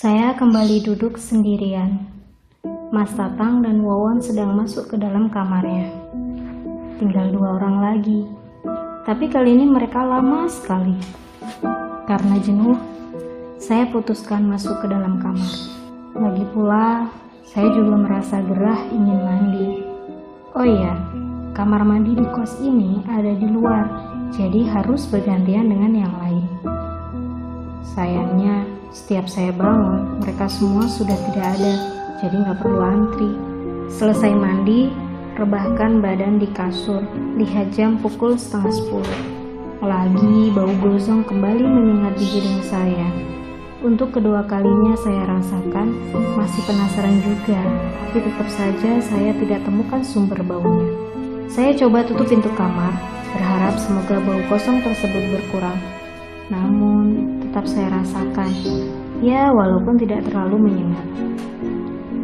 Saya kembali duduk sendirian. Mas Tatang dan Wawon sedang masuk ke dalam kamarnya. Tinggal dua orang lagi. Tapi kali ini mereka lama sekali. Karena jenuh, saya putuskan masuk ke dalam kamar. Lagi pula, saya juga merasa gerah ingin mandi. Oh iya, kamar mandi di kos ini ada di luar, jadi harus bergantian dengan yang lain. Sayangnya, setiap saya bangun, mereka semua sudah tidak ada, jadi nggak perlu antri. Selesai mandi, rebahkan badan di kasur, lihat jam pukul setengah sepuluh. Lagi bau gosong kembali menyengat di hidung saya. Untuk kedua kalinya saya rasakan, masih penasaran juga, tapi tetap saja saya tidak temukan sumber baunya. Saya coba tutup pintu kamar, berharap semoga bau kosong tersebut berkurang. Namun, tetap saya rasakan, ya walaupun tidak terlalu menyengat.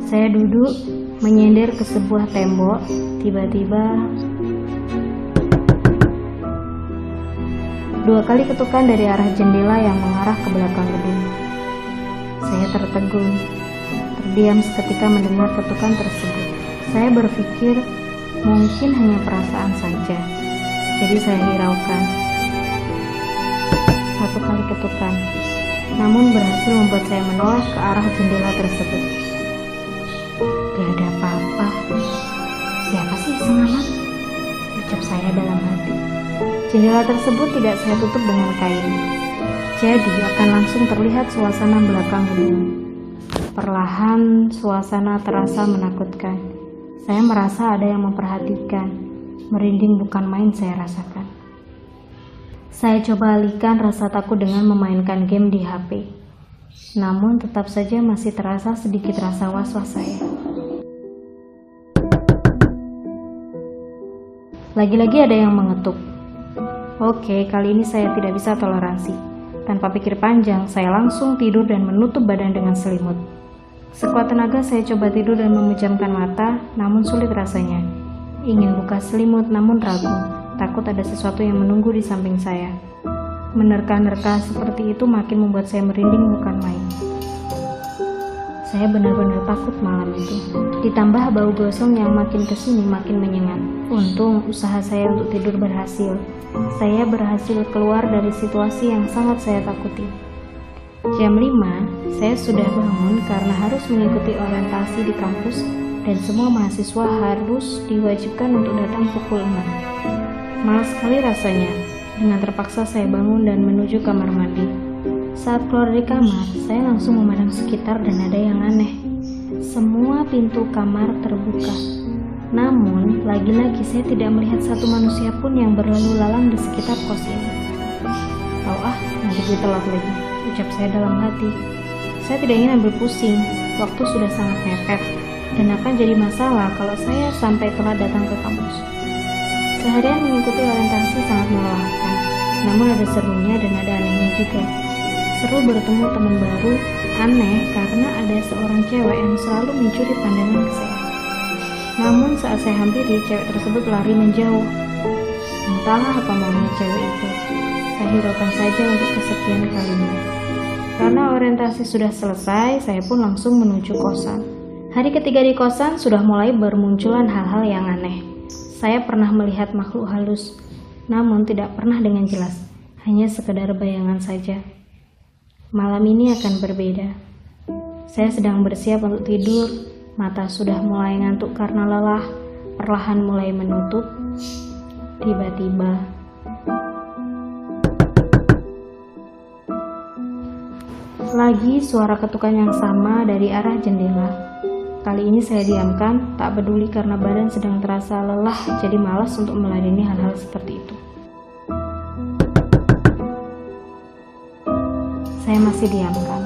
Saya duduk, menyender ke sebuah tembok, tiba-tiba dua kali ketukan dari arah jendela yang mengarah ke belakang gedung. Saya tertegun, terdiam seketika mendengar ketukan tersebut. Saya berpikir mungkin hanya perasaan saja, jadi saya hiraukan. Satu kali ketukan, namun berhasil membuat saya menoleh ke arah jendela tersebut. Gak ada apa-apa. Siapa sih sengamat? Ucap saya dalam hati. Jendela tersebut tidak saya tutup dengan kain. Jadi akan langsung terlihat suasana belakang gedung. Perlahan suasana terasa menakutkan. Saya merasa ada yang memperhatikan. Merinding bukan main saya rasakan. Saya coba alihkan rasa takut dengan memainkan game di HP. Namun tetap saja masih terasa sedikit rasa was-was saya. Lagi-lagi ada yang mengetuk. Oke, kali ini saya tidak bisa toleransi. Tanpa pikir panjang, saya langsung tidur dan menutup badan dengan selimut. Sekuat tenaga saya coba tidur dan memejamkan mata, namun sulit rasanya. Ingin buka selimut namun ragu, takut ada sesuatu yang menunggu di samping saya. Menerka-nerka seperti itu makin membuat saya merinding bukan main. Saya benar-benar takut malam itu. Ditambah bau gosong yang makin ke sini makin menyengat. Untung usaha saya untuk tidur berhasil. Saya berhasil keluar dari situasi yang sangat saya takuti. Jam 5, saya sudah bangun karena harus mengikuti orientasi di kampus dan semua mahasiswa harus diwajibkan untuk datang pukul 6. Malas sekali rasanya. Dengan terpaksa saya bangun dan menuju kamar mandi. Saat keluar dari kamar, saya langsung memandang sekitar dan ada yang aneh. Semua pintu kamar terbuka. Namun, lagi-lagi saya tidak melihat satu manusia pun yang berlalu lalang di sekitar kos ini. Tahu ah, nanti gue telat lagi, ucap saya dalam hati. Saya tidak ingin ambil pusing, waktu sudah sangat mepet, dan akan jadi masalah kalau saya sampai telat datang ke kampus. Seharian mengikuti orientasi sangat melelahkan, namun ada serunya dan ada anehnya juga. Seru bertemu teman baru, aneh karena ada seorang cewek yang selalu mencuri pandangan ke saya. Namun saat saya hampiri, cewek tersebut lari menjauh. Entahlah apa maunya cewek itu. Saya hiraukan saja untuk kesekian kalinya. Karena orientasi sudah selesai, saya pun langsung menuju kosan. Hari ketiga di kosan sudah mulai bermunculan hal-hal yang aneh. Saya pernah melihat makhluk halus, namun tidak pernah dengan jelas, hanya sekedar bayangan saja. Malam ini akan berbeda. Saya sedang bersiap untuk tidur, mata sudah mulai ngantuk karena lelah, perlahan mulai menutup. Tiba-tiba, lagi suara ketukan yang sama dari arah jendela. Kali ini saya diamkan, tak peduli karena badan sedang terasa lelah, jadi malas untuk meladeni hal-hal seperti itu. saya masih diamkan.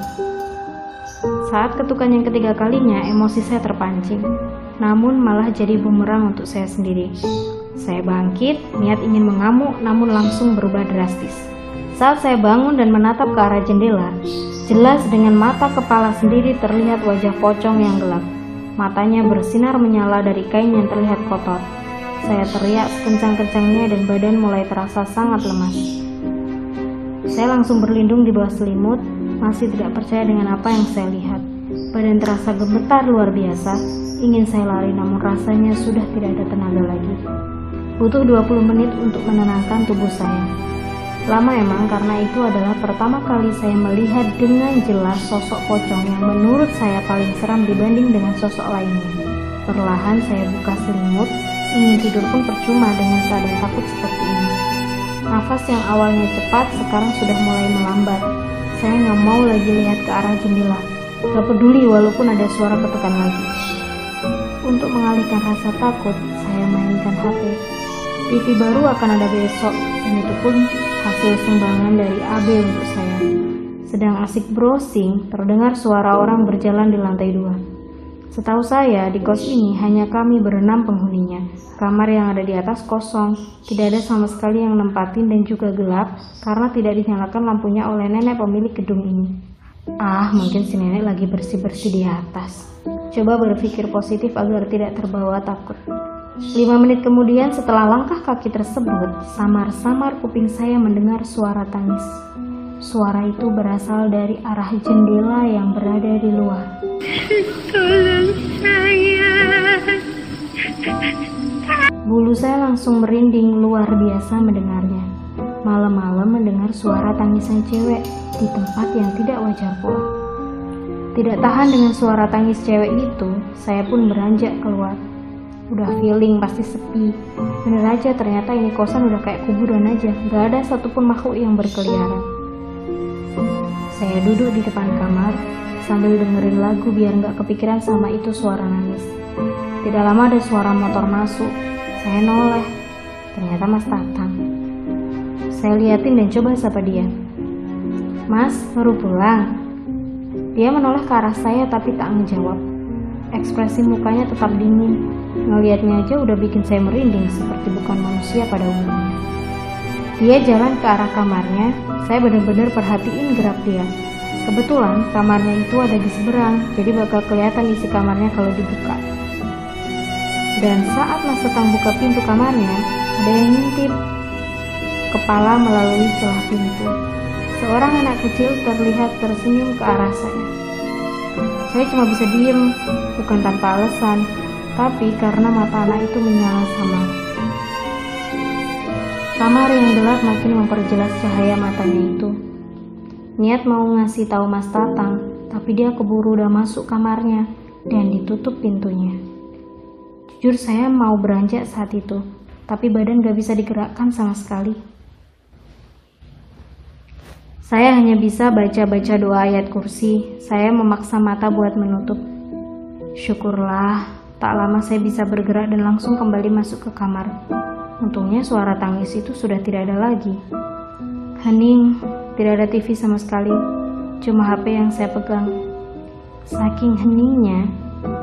Saat ketukan yang ketiga kalinya, emosi saya terpancing, namun malah jadi bumerang untuk saya sendiri. Saya bangkit, niat ingin mengamuk, namun langsung berubah drastis. Saat saya bangun dan menatap ke arah jendela, jelas dengan mata kepala sendiri terlihat wajah pocong yang gelap. Matanya bersinar menyala dari kain yang terlihat kotor. Saya teriak sekencang-kencangnya dan badan mulai terasa sangat lemas. Saya langsung berlindung di bawah selimut, masih tidak percaya dengan apa yang saya lihat. Badan terasa gemetar luar biasa, ingin saya lari namun rasanya sudah tidak ada tenaga lagi. Butuh 20 menit untuk menenangkan tubuh saya. Lama emang karena itu adalah pertama kali saya melihat dengan jelas sosok pocong yang menurut saya paling seram dibanding dengan sosok lainnya. Perlahan saya buka selimut, ingin tidur pun percuma dengan keadaan takut seperti ini. Nafas yang awalnya cepat sekarang sudah mulai melambat. Saya nggak mau lagi lihat ke arah jendela. Gak peduli walaupun ada suara ketukan lagi. Untuk mengalihkan rasa takut, saya mainkan HP. TV baru akan ada besok, dan itu pun hasil sumbangan dari AB untuk saya. Sedang asik browsing, terdengar suara orang berjalan di lantai dua. Setahu saya, di kos ini hanya kami berenam penghuninya. Kamar yang ada di atas kosong, tidak ada sama sekali yang nempatin dan juga gelap karena tidak dinyalakan lampunya oleh nenek pemilik gedung ini. Ah, mungkin si nenek lagi bersih-bersih di atas. Coba berpikir positif agar tidak terbawa takut. Lima menit kemudian setelah langkah kaki tersebut, samar-samar kuping saya mendengar suara tangis. Suara itu berasal dari arah jendela yang berada di luar. Tolong saya. Bulu saya langsung merinding luar biasa mendengarnya. Malam-malam mendengar suara tangisan cewek di tempat yang tidak wajar pula. Tidak tahan dengan suara tangis cewek itu, saya pun beranjak keluar. Udah feeling pasti sepi. Bener aja ternyata ini kosan udah kayak kuburan aja. Gak ada satupun makhluk yang berkeliaran. Saya duduk di depan kamar sambil dengerin lagu biar nggak kepikiran sama itu suara nangis. Tidak lama ada suara motor masuk. Saya noleh. Ternyata Mas Tatang. Saya liatin dan coba sapa dia. Mas, baru pulang. Dia menoleh ke arah saya tapi tak menjawab. Ekspresi mukanya tetap dingin. Ngelihatnya aja udah bikin saya merinding seperti bukan manusia pada umumnya. Dia jalan ke arah kamarnya, saya benar-benar perhatiin gerak dia. Kebetulan kamarnya itu ada di seberang, jadi bakal kelihatan isi kamarnya kalau dibuka. Dan saat Mas Setang buka pintu kamarnya, ada yang ngintip kepala melalui celah pintu. Seorang anak kecil terlihat tersenyum ke arah saya. Saya cuma bisa diem, bukan tanpa alasan, tapi karena mata anak itu menyala sama. Kamar yang gelap makin memperjelas cahaya matanya itu. Niat mau ngasih tahu Mas Tatang, tapi dia keburu udah masuk kamarnya dan ditutup pintunya. Jujur saya mau beranjak saat itu, tapi badan gak bisa digerakkan sama sekali. Saya hanya bisa baca-baca doa ayat kursi. Saya memaksa mata buat menutup. Syukurlah, tak lama saya bisa bergerak dan langsung kembali masuk ke kamar. Untungnya suara tangis itu sudah tidak ada lagi. Hening, tidak ada TV sama sekali, cuma HP yang saya pegang. Saking heningnya,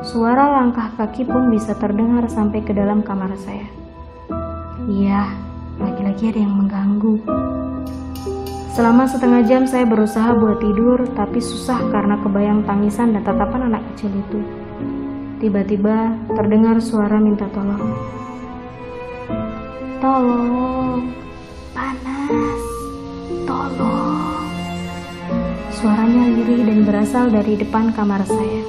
suara langkah kaki pun bisa terdengar sampai ke dalam kamar saya. Iya, lagi-lagi ada yang mengganggu. Selama setengah jam saya berusaha buat tidur, tapi susah karena kebayang tangisan dan tatapan anak kecil itu. Tiba-tiba terdengar suara minta tolong. Tolong, panas, tolong. Suaranya lirih dan berasal dari depan kamar saya.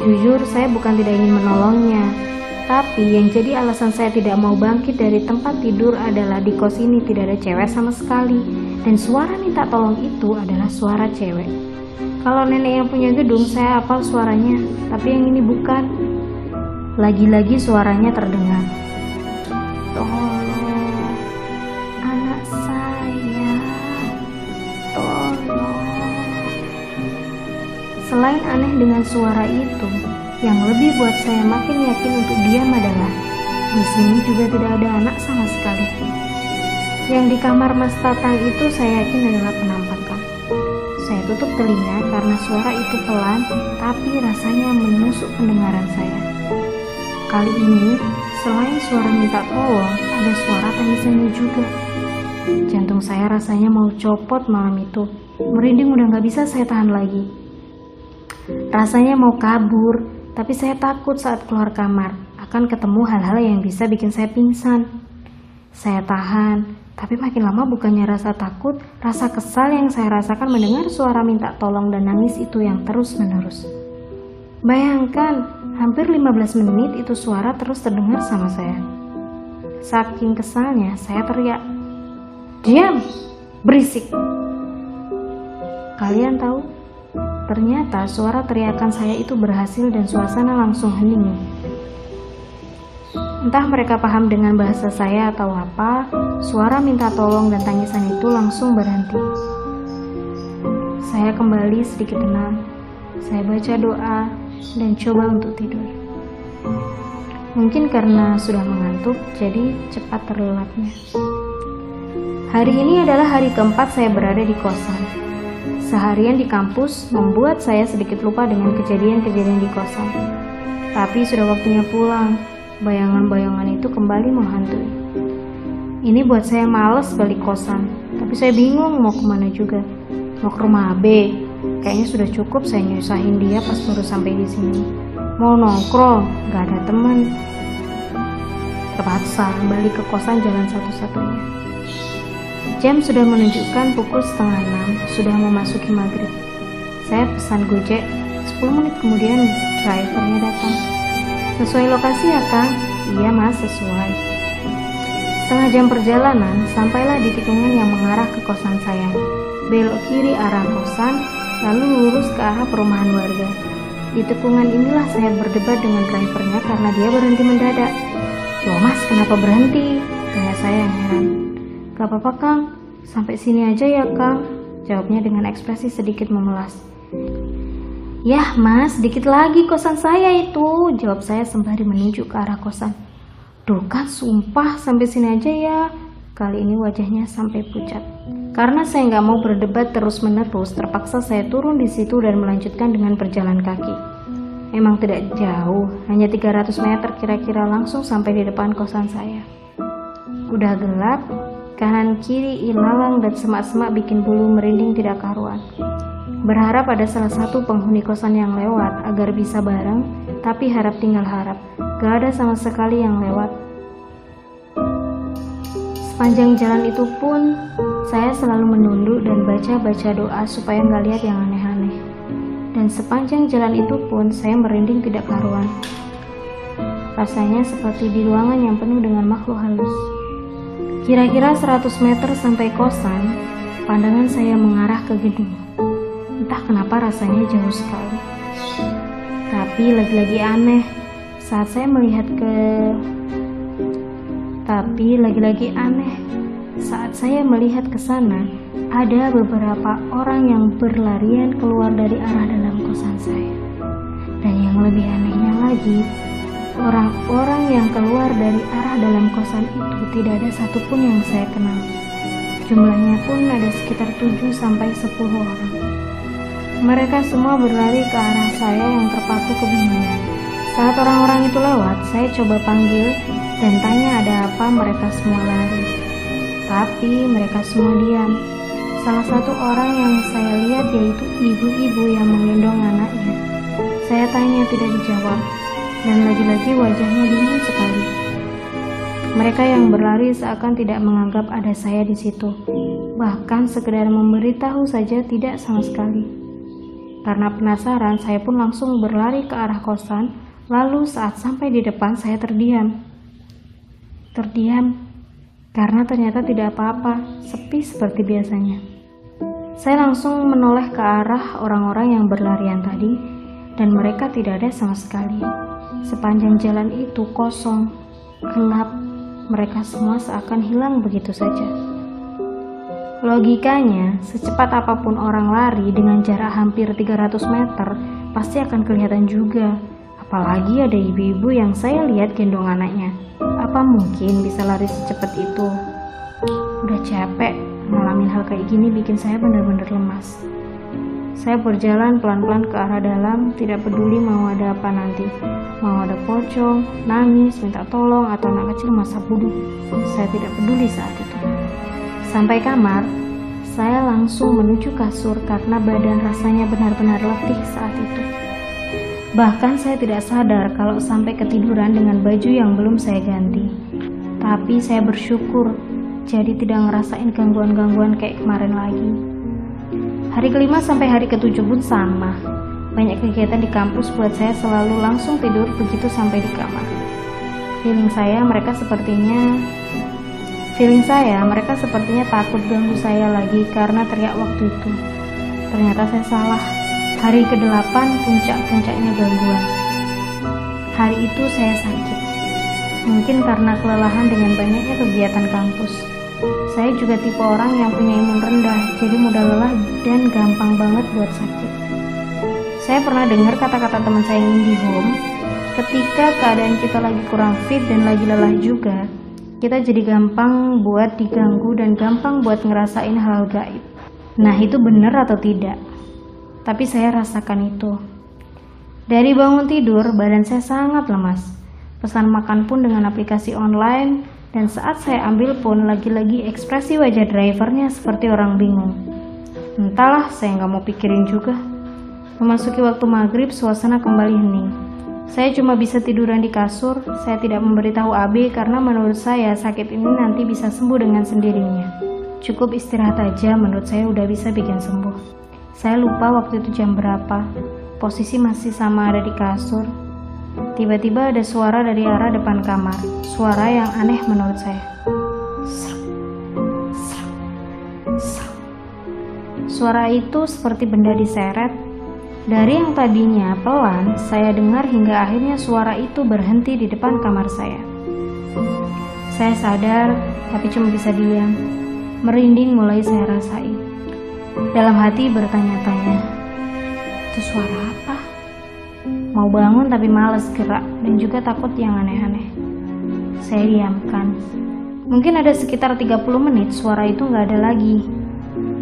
Jujur, saya bukan tidak ingin menolongnya, tapi yang jadi alasan saya tidak mau bangkit dari tempat tidur adalah di kos ini tidak ada cewek sama sekali, dan suara minta tolong itu adalah suara cewek. Kalau nenek yang punya gedung, saya hafal suaranya, tapi yang ini bukan. Lagi-lagi suaranya terdengar. Tolong, anak saya, tolong. Selain aneh dengan suara itu, yang lebih buat saya makin yakin untuk diam adalah di sini juga tidak ada anak sama sekali. Yang di kamar Mas Tatang itu saya yakin adalah penampakan. Tutup telinga karena suara itu pelan, tapi rasanya menusuk pendengaran saya. Kali ini Selain suara minta tolong, ada suara tangisannya juga. Jantung saya rasanya mau copot malam itu. Merinding udah gak bisa saya tahan lagi. Rasanya mau kabur, tapi saya takut saat keluar kamar akan ketemu hal-hal yang bisa bikin saya pingsan. Saya tahan, tapi makin lama bukannya rasa takut, rasa kesal yang saya rasakan mendengar suara minta tolong dan nangis itu yang terus-menerus. Bayangkan, hampir 15 menit itu suara terus terdengar sama saya. Saking kesalnya, saya teriak, Diam! Berisik! Kalian tahu, ternyata suara teriakan saya itu berhasil dan suasana langsung hening. Entah mereka paham dengan bahasa saya atau apa, suara minta tolong dan tangisan itu langsung berhenti. Saya kembali sedikit tenang. Saya baca doa dan coba untuk tidur. Mungkin karena sudah mengantuk, jadi cepat terlelapnya. Hari ini adalah hari keempat saya berada di kosan. Seharian di kampus membuat saya sedikit lupa dengan kejadian-kejadian di kosan. Tapi sudah waktunya pulang, bayangan-bayangan itu kembali menghantui. Ini buat saya males balik kosan, tapi saya bingung mau ke mana juga. Mau ke rumah AB, kayaknya sudah cukup saya nyusahin dia pas baru sampai di sini. Mau nongkrong, gak ada teman. Terpaksa balik ke kosan jalan satu-satunya. Jam sudah menunjukkan pukul setengah enam, sudah memasuki maghrib. Saya pesan gojek, 10 menit kemudian drivernya datang. Sesuai lokasi ya Kang? Iya mas, sesuai. Setengah jam perjalanan, sampailah di tikungan yang mengarah ke kosan saya. Belok kiri arah kosan, lalu lurus ke arah perumahan warga. Di tikungan inilah saya berdebat dengan drivernya karena dia berhenti mendadak. Loh mas, kenapa berhenti? Tanya saya yang heran. Gak apa-apa Kang, sampai sini aja ya Kang. Jawabnya dengan ekspresi sedikit memelas. Yah mas, sedikit lagi kosan saya itu, jawab saya sembari menunjuk ke arah kosan. Duh kan sumpah sampai sini aja ya. Kali ini wajahnya sampai pucat. Karena saya nggak mau berdebat terus menerus, terpaksa saya turun di situ dan melanjutkan dengan berjalan kaki. Emang tidak jauh, hanya 300 meter kira-kira langsung sampai di depan kosan saya. Udah gelap, kanan kiri ilalang dan semak-semak bikin bulu merinding tidak karuan. Berharap ada salah satu penghuni kosan yang lewat agar bisa bareng, tapi harap tinggal harap. Gak ada sama sekali yang lewat. Sepanjang jalan itu pun, saya selalu menunduk dan baca-baca doa supaya nggak lihat yang aneh-aneh. Dan sepanjang jalan itu pun, saya merinding tidak karuan. Rasanya seperti di ruangan yang penuh dengan makhluk halus. Kira-kira 100 meter sampai kosan, pandangan saya mengarah ke gedung. Entah kenapa rasanya jauh sekali. Tapi lagi-lagi aneh saat saya melihat ke tapi lagi-lagi aneh saat saya melihat ke sana ada beberapa orang yang berlarian keluar dari arah dalam kosan saya. Dan yang lebih anehnya lagi, orang-orang yang keluar dari arah dalam kosan itu tidak ada satupun yang saya kenal. Jumlahnya pun ada sekitar 7 sampai 10 orang. Mereka semua berlari ke arah saya yang terpaku kebingungan. Saat orang-orang itu lewat, saya coba panggil dan tanya ada apa mereka semua lari. Tapi mereka semua diam. Salah satu orang yang saya lihat yaitu ibu-ibu yang menggendong anaknya. Saya tanya tidak dijawab, dan lagi-lagi wajahnya dingin sekali. Mereka yang berlari seakan tidak menganggap ada saya di situ. Bahkan sekedar memberitahu saja tidak sama sekali. Karena penasaran, saya pun langsung berlari ke arah kosan. Lalu saat sampai di depan, saya terdiam. Terdiam karena ternyata tidak apa-apa, sepi seperti biasanya. Saya langsung menoleh ke arah orang-orang yang berlarian tadi, dan mereka tidak ada sama sekali. Sepanjang jalan itu kosong, gelap, mereka semua seakan hilang begitu saja. Logikanya, secepat apa pun orang lari dengan jarak hampir 300 meter, pasti akan kelihatan juga. Apalagi ada ibu-ibu yang saya lihat gendong anaknya. Apa mungkin bisa lari secepat itu? Udah capek, ngalamin hal kayak gini bikin saya benar-benar lemas. Saya berjalan pelan-pelan ke arah dalam, tidak peduli mau ada apa nanti. Mau ada pocong, nangis, minta tolong, atau anak kecil masa bodoh. Saya tidak peduli saat itu. Sampai kamar, saya langsung menuju kasur karena badan rasanya benar-benar letih saat itu. Bahkan saya tidak sadar kalau sampai ketiduran dengan baju yang belum saya ganti. Tapi saya bersyukur jadi tidak ngerasain gangguan-gangguan kayak kemarin lagi. Hari kelima sampai hari ketujuh pun sama. Banyak kegiatan di kampus buat saya selalu langsung tidur begitu sampai di kamar. Feeling saya mereka sepertinya Feeling saya, mereka sepertinya takut ganggu saya lagi karena teriak waktu itu. Ternyata saya salah. Hari ke-8 puncak-puncaknya gangguan. Hari itu saya sakit. Mungkin karena kelelahan dengan banyaknya kegiatan kampus. Saya juga tipe orang yang punya imun rendah, jadi mudah lelah dan gampang banget buat sakit. Saya pernah dengar kata-kata teman saya yang di home, ketika keadaan kita lagi kurang fit dan lagi lelah juga, kita jadi gampang buat diganggu dan gampang buat ngerasain hal gaib. Nah, itu benar atau tidak? Tapi saya rasakan itu. Dari bangun tidur, badan saya sangat lemas. Pesan makan pun dengan aplikasi online, dan saat saya ambil pun lagi-lagi ekspresi wajah drivernya seperti orang bingung. Entahlah, saya nggak mau pikirin juga. Memasuki waktu maghrib, suasana kembali hening. Saya cuma bisa tiduran di kasur, saya tidak memberitahu AB karena menurut saya sakit ini nanti bisa sembuh dengan sendirinya. Cukup istirahat aja menurut saya udah bisa bikin sembuh. Saya lupa waktu itu jam berapa, posisi masih sama ada di kasur. Tiba-tiba ada suara dari arah depan kamar, suara yang aneh menurut saya. Suara itu seperti benda diseret dari yang tadinya pelan, saya dengar hingga akhirnya suara itu berhenti di depan kamar saya. Saya sadar, tapi cuma bisa diam. Merinding mulai saya rasain. Dalam hati bertanya-tanya, itu suara apa? Mau bangun tapi males gerak dan juga takut yang aneh-aneh. Saya diamkan. Mungkin ada sekitar 30 menit suara itu nggak ada lagi.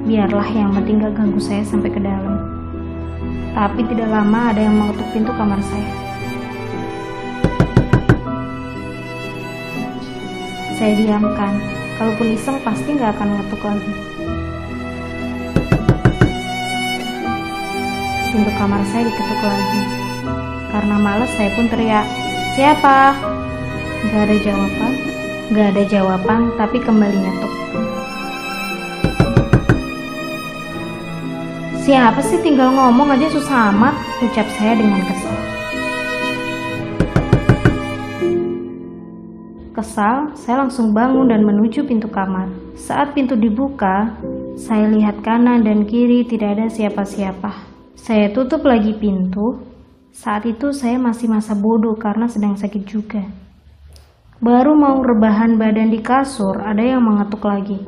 Biarlah yang penting gak ganggu saya sampai ke dalam. Tapi tidak lama ada yang mengetuk pintu kamar saya. Saya diamkan. Kalaupun iseng pasti nggak akan ngetuk lagi. Pintu kamar saya diketuk lagi. Karena males saya pun teriak, Siapa? Gak ada jawaban. Gak ada jawaban, tapi kembali ngetuk. Siapa sih tinggal ngomong aja susah amat, ucap saya dengan kesal. Kesal, saya langsung bangun dan menuju pintu kamar. Saat pintu dibuka, saya lihat kanan dan kiri tidak ada siapa-siapa. Saya tutup lagi pintu. Saat itu saya masih masa bodoh karena sedang sakit juga. Baru mau rebahan badan di kasur, ada yang mengetuk lagi.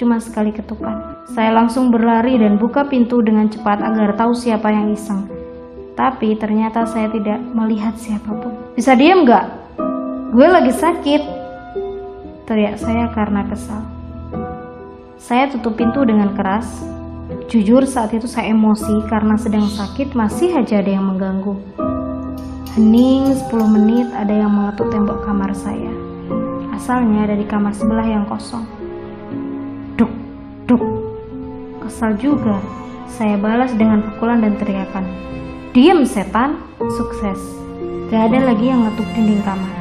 Cuma sekali ketukan. Saya langsung berlari dan buka pintu dengan cepat agar tahu siapa yang iseng. Tapi ternyata saya tidak melihat siapa pun. Bisa diam gak? Gue lagi sakit. Teriak saya karena kesal. Saya tutup pintu dengan keras. Jujur saat itu saya emosi karena sedang sakit masih aja ada yang mengganggu. Hening 10 menit ada yang mengetuk tembok kamar saya. Asalnya dari kamar sebelah yang kosong. Duk, duk, Kesal juga. Saya balas dengan pukulan dan teriakan. Diam setan! Sukses. Gak ada lagi yang ngetuk dinding kamar.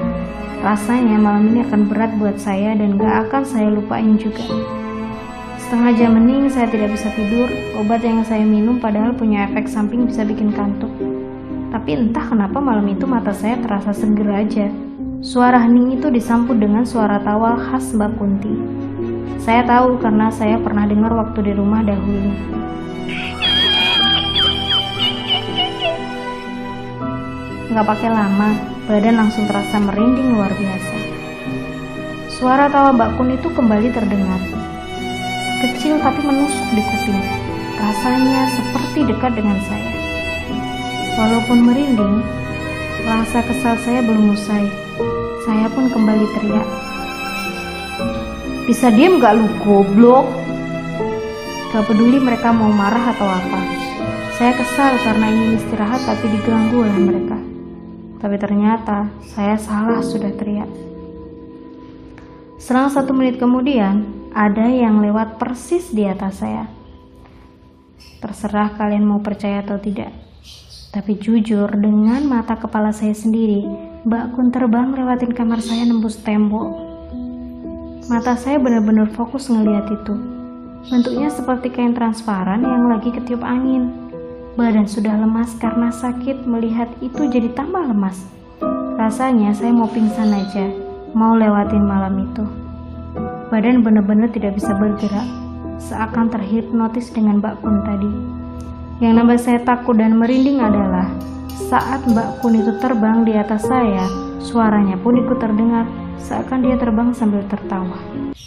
Rasanya malam ini akan berat buat saya dan gak akan saya lupain juga. Setengah jam mening saya tidak bisa tidur. Obat yang saya minum padahal punya efek samping bisa bikin kantuk. Tapi entah kenapa malam itu mata saya terasa seger aja. Suara hening itu disambut dengan suara tawa khas Mbak Kunti. Saya tahu karena saya pernah dengar waktu di rumah dahulu. Nggak pakai lama, badan langsung terasa merinding luar biasa. Suara tawa Mbak Kun itu kembali terdengar. Kecil tapi menusuk di kuping. Rasanya seperti dekat dengan saya. Walaupun merinding, rasa kesal saya belum usai. Saya pun kembali teriak. Bisa diem gak lu goblok? Gak peduli mereka mau marah atau apa. Saya kesal karena ingin istirahat tapi diganggu oleh mereka. Tapi ternyata saya salah sudah teriak. Selang satu menit kemudian, ada yang lewat persis di atas saya. Terserah kalian mau percaya atau tidak. Tapi jujur, dengan mata kepala saya sendiri, Mbak Kun terbang lewatin kamar saya nembus tembok. Mata saya benar-benar fokus ngeliat itu. Bentuknya seperti kain transparan yang lagi ketiup angin. Badan sudah lemas karena sakit melihat itu jadi tambah lemas. Rasanya saya mau pingsan aja, mau lewatin malam itu. Badan benar-benar tidak bisa bergerak, seakan terhipnotis dengan Mbak Kun tadi. Yang nambah saya takut dan merinding adalah saat Mbak Kun itu terbang di atas saya, suaranya pun ikut terdengar, seakan dia terbang sambil tertawa.